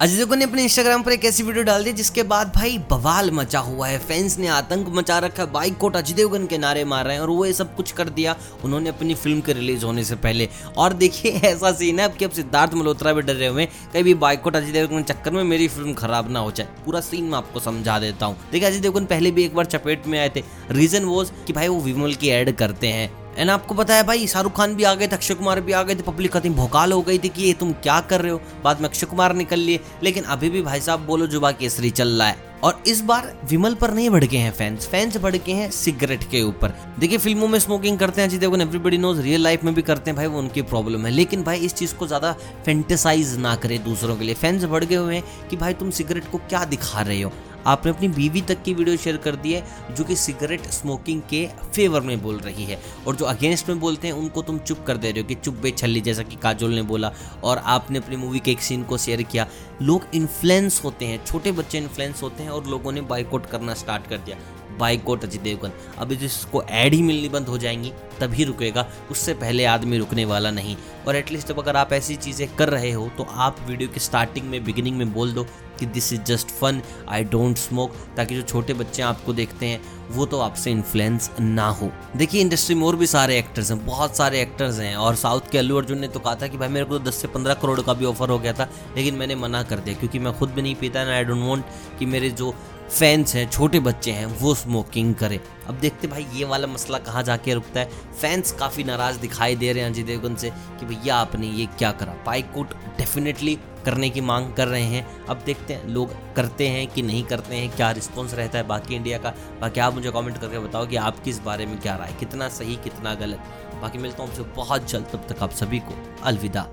अजय देवगन ने अपने इंस्टाग्राम पर एक ऐसी वीडियो डाल दी जिसके बाद भाई बवाल मचा हुआ है। फैंस ने आतंक मचा रखा है। बाइक कोट अजय देवगन के नारे मार रहे हैं और वो ये सब कुछ कर दिया। उन्होंने अपनी फ़िल्म के रिलीज़ होने से पहले। और देखिए, ऐसा सीन है, अब कि अब सिद्धार्थ मल्होत्रा भी डरे हुए कहीं भी बाइकोट अजय देवगन के चक्कर में मेरी फ़िल्म खराब ना हो जाए। पूरा सीन मैं आपको समझा देता हूँ। देखिए अजय देवगन पहले भी एक बार चपेट में आए थे। रीजन वो कि भाई वो विमल की एड करते हैं। एंड आपको पता है भाई, शाहरुख खान भी आ गए थे, अक्षय कुमार भी आ गए थे पब्लिक खत्म भोकाल हो गई थी कि ये तुम क्या कर रहे हो? बाद में अक्षय कुमार निकल लिए। लेकिन अभी भी भाई साहब बोलो जुबा केसरी चल रहा है। और इस बार विमल पर नहीं भड़के हैं फैंस फैंस भड़के हैं सिगरेट के ऊपर। देखिए, फ़िल्मों में स्मोकिंग करते हैं Devgan everybody knows real life में भी करते हैं भाई, वो उनकी प्रॉब्लम है। लेकिन भाई, इस चीज़ को ज़्यादा फेंटिसाइज ना करें दूसरों के लिए। फैंस भड़के हुए हैं कि भाई, तुम सिगरेट को क्या दिखा रहे हो? आपने अपनी बीवी तक की वीडियो शेयर कर दी है, जो कि सिगरेट स्मोकिंग के फेवर में बोल रही है। और जो अगेंस्ट में बोलते हैं, उनको तुम चुप कर दे रहे हो कि चुप बे छली जैसा कि काजोल ने बोला। और आपने अपनी मूवी के एक सीन को शेयर किया। लोग इन्फ्लुएंस होते हैं, छोटे बच्चे इन्फ्लुएंस होते हैं और लोगों ने बाइकआउट करना स्टार्ट कर दिया। बाइकआउट अजय देवगन। अब जिसको एड ही मिलनी बंद हो जाएँगी, तभी रुकेगा, उससे पहले आदमी रुकने वाला नहीं। और एटलीस्ट अब अगर आप ऐसी चीज़ें कर रहे हो तो आप वीडियो की स्टार्टिंग में बिगिनिंग में बोल दो कि this is just fun I don't smoke ताकि जो छोटे बच्चे आपको देखते हैं, वो तो आपसे इन्फ्लुएंस ना हो। देखिए इंडस्ट्री में और भी सारे एक्टर्स हैं, बहुत सारे एक्टर्स हैं, और साउथ के अल्लू अर्जुन ने तो कहा था कि भाई, मेरे को तो 10 से 15 करोड़ का भी ऑफ़र हो गया था, लेकिन मैंने मना कर दिया, क्योंकि मैं खुद भी नहीं पीता एंड आई डोंट वांट कि मेरे जो फैंस हैं, छोटे बच्चे हैं, वो स्मोकिंग करें। अब देखते भाई, ये वाला मसला कहाँ जाके रुकता है? फैंस काफ़ी नाराज़ दिखाई दे रहे हैं अजय देवगन से कि भैया आपने ये क्या करा? बाइकआउट डेफिनेटली करने की मांग कर रहे हैं। अब देखते हैं, लोग करते हैं कि नहीं करते हैं, क्या रिस्पॉन्स रहता है बाकी इंडिया का? बाकी आप मुझे कमेंट करके बताओ कि आपकी इस बारे में क्या राय कितना सही, कितना गलत? बाकी मिलता हूँ आपसे बहुत जल्द, तब तक आप सभी को अलविदा।